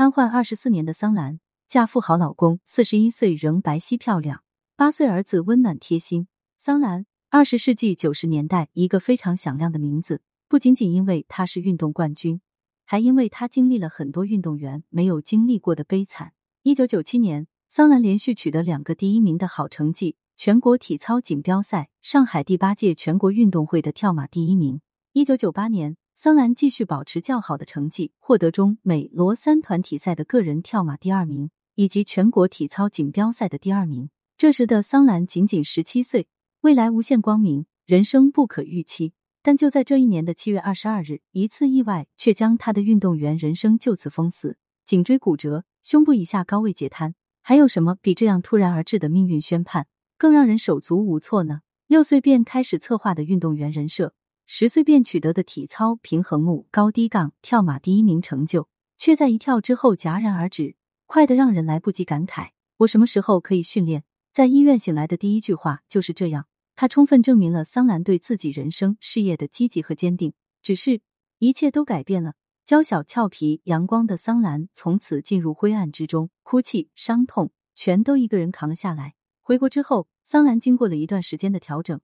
瘫痪二十四年的桑兰，嫁富豪老公，四十一岁仍白皙漂亮，八岁儿子温暖贴心。桑兰，二十世纪九十年代一个非常响亮的名字，不仅仅因为她是运动冠军，还因为她经历了很多运动员没有经历过的悲惨。一九九七年，桑兰连续取得两个第一名的好成绩：全国体操锦标赛、上海第八届全国运动会的跳马第一名。一九九八年，桑兰继续保持较好的成绩，获得中美罗三团体赛的个人跳马第二名，以及全国体操锦标赛的第二名。这时的桑兰仅仅十七岁，未来无限光明，人生不可预期。但就在这一年的七月二十二日，一次意外却将他的运动员人生就此封死：颈椎骨折。胸部以下高位截瘫，还有什么比这样突然而至的命运宣判更让人手足无措呢？六岁便开始策划的运动员人设，十岁便取得的体操平衡木、高低杠、跳马第一名成就，却在一跳之后戛然而止，快得让人来不及感慨：我什么时候可以训练？在医院醒来的第一句话就是这样。他充分证明了桑兰对自己人生事业的积极和坚定。只是，一切都改变了。娇小俏皮、阳光的桑兰从此进入灰暗之中，哭泣、伤痛全都一个人扛了下来。回国之后，桑兰经过了一段时间的调整，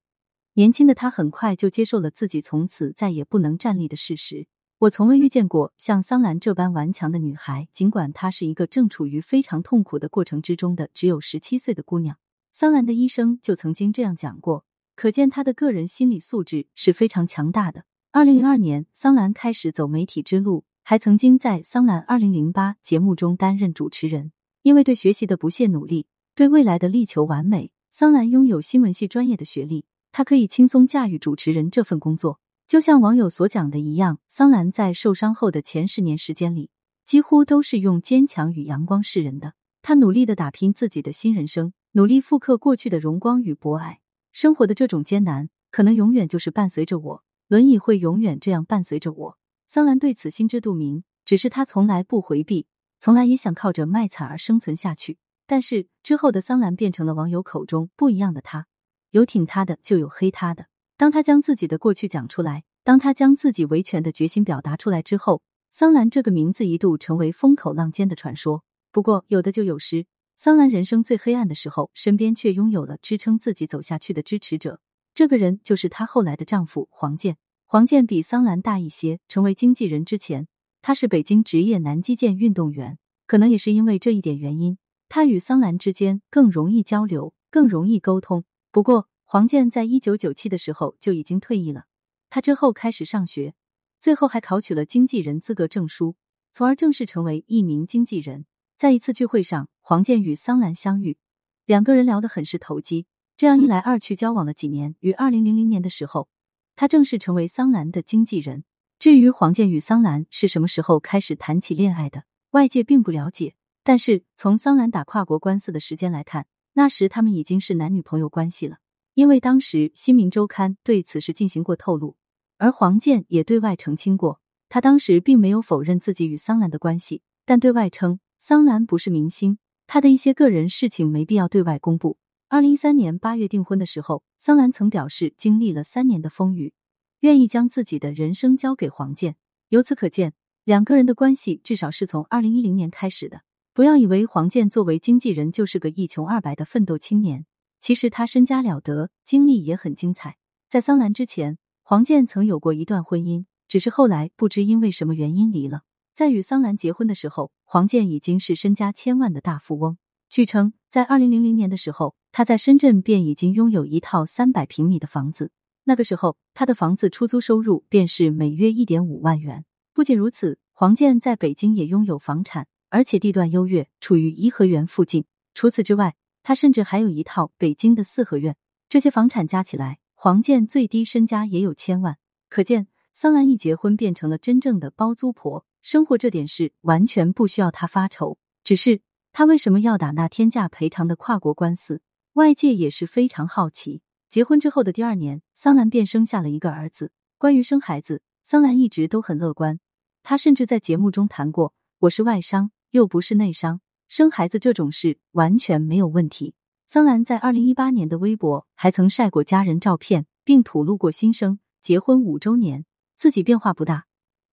年轻的她很快就接受了自己从此再也不能站立的事实。我从未遇见过像桑兰这般顽强的女孩，尽管她是一个正处于非常痛苦的过程之中的只有十七岁的姑娘。桑兰的医生就曾经这样讲过，可见她的个人心理素质是非常强大的。二零零二年，桑兰开始走媒体之路，还曾经在《桑兰二零零八》节目中担任主持人。因为对学习的不懈努力，对未来的力求完美，桑兰拥有新闻系专业的学历，他可以轻松驾驭主持人这份工作。就像网友所讲的一样，桑兰在受伤后的前十年时间里，几乎都是用坚强与阳光示人的。她努力的打拼自己的新人生，努力复刻过去的荣光与博爱。生活的这种艰难，可能永远就是伴随着我。轮椅会永远这样伴随着我。桑兰对此心知肚明，只是他从来不回避，从来也想靠着卖惨而生存下去。但是之后的桑兰变成了网友口中不一样的他，有挺他的，就有黑他的。当他将自己的过去讲出来，当他将自己维权的决心表达出来之后，桑兰这个名字一度成为风口浪尖的传说。不过有的就有失，桑兰人生最黑暗的时候，身边却拥有了支撑自己走下去的支持者。这个人就是她后来的丈夫黄健。黄健比桑兰大一些，成为经纪人之前，他是北京职业男击剑运动员。可能也是因为这一点原因，他与桑兰之间更容易交流，更容易沟通。不过，黄健在一九九七的时候就已经退役了。他之后开始上学，最后还考取了经纪人资格证书，从而正式成为一名经纪人。在一次聚会上，黄健与桑兰相遇，两个人聊得很是投机。这样一来二去，交往了几年。于二零零零年的时候，他正式成为桑兰的经纪人。至于黄健与桑兰是什么时候开始谈起恋爱的，外界并不了解。但是从桑兰打跨国官司的时间来看，那时他们已经是男女朋友关系了。因为当时《新民周刊》对此事进行过透露，而黄健也对外澄清过，他当时并没有否认自己与桑兰的关系，但对外称桑兰不是明星，他的一些个人事情没必要对外公布。二零一三年八月订婚的时候，桑兰曾表示，经历了三年的风雨，愿意将自己的人生交给黄健。由此可见，两个人的关系至少是从二零一零年开始的。不要以为黄健作为经纪人就是个一穷二白的奋斗青年，其实他身家了得，经历也很精彩。在桑兰之前，黄健曾有过一段婚姻，只是后来不知因为什么原因离了。在与桑兰结婚的时候，黄健已经是身家千万的大富翁。据称，在二零零零年的时候。他在深圳便已经拥有一套三百平米的房子，那个时候他的房子出租收入便是每月一点五万元。不仅如此，黄健在北京也拥有房产，而且地段优越，处于颐和园附近。除此之外，他甚至还有一套北京的四合院。这些房产加起来，黄建最低身家也有千万。可见，桑兰一结婚变成了真正的包租婆，生活这点事完全不需要他发愁。只是他为什么要打那天价赔偿的跨国官司？外界也是非常好奇。结婚之后的第二年，桑兰便生下了一个儿子。关于生孩子，桑兰一直都很乐观。她甚至在节目中谈过：“我是外商，又不是内伤，生孩子这种事完全没有问题。”桑兰在二零一八年的微博还曾晒过家人照片，并吐露过心声：“结婚五周年，自己变化不大，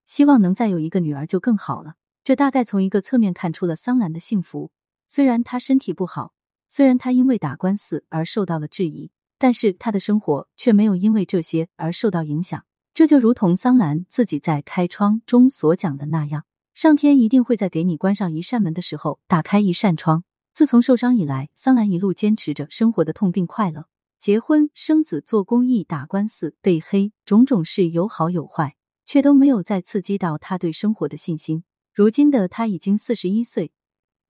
希望能再有一个女儿就更好了。”这大概从一个侧面看出了桑兰的幸福。虽然她身体不好，虽然她因为打官司而受到了质疑，但是她的生活却没有因为这些而受到影响。这就如同桑兰自己在开窗中所讲的那样，上天一定会在给你关上一扇门的时候打开一扇窗。自从受伤以来，桑兰一路坚持着生活的痛并快乐，结婚生子、做公益、打官司、被黑，种种事有好有坏，却都没有再刺激到他对生活的信心。如今的他已经四十一岁，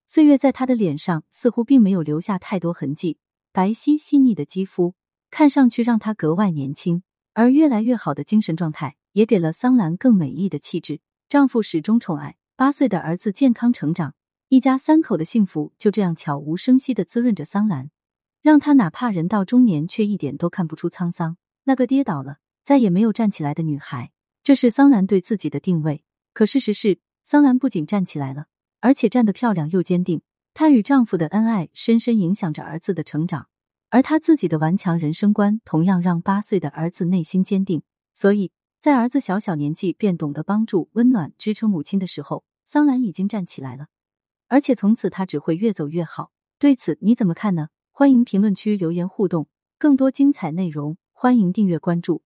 岁月在他的脸上似乎并没有留下太多痕迹，白皙细腻的肌肤看上去让他格外年轻，而越来越好的精神状态也给了桑兰更美丽的气质。丈夫始终宠爱，八岁的儿子健康成长，一家三口的幸福就这样悄无声息的滋润着桑兰，让她哪怕人到中年，却一点都看不出沧桑。那个跌倒了再也没有站起来的女孩，这是桑兰对自己的定位。可事实是。桑兰不仅站起来了，而且站得漂亮又坚定。她与丈夫的恩爱深深影响着儿子的成长，而她自己的顽强人生观同样让八岁的儿子内心坚定。所以在儿子小小年纪便懂得帮助、温暖、支撑母亲的时候，桑兰已经站起来了，而且从此他只会越走越好。对此你怎么看呢？欢迎评论区留言互动。更多精彩内容，欢迎订阅关注。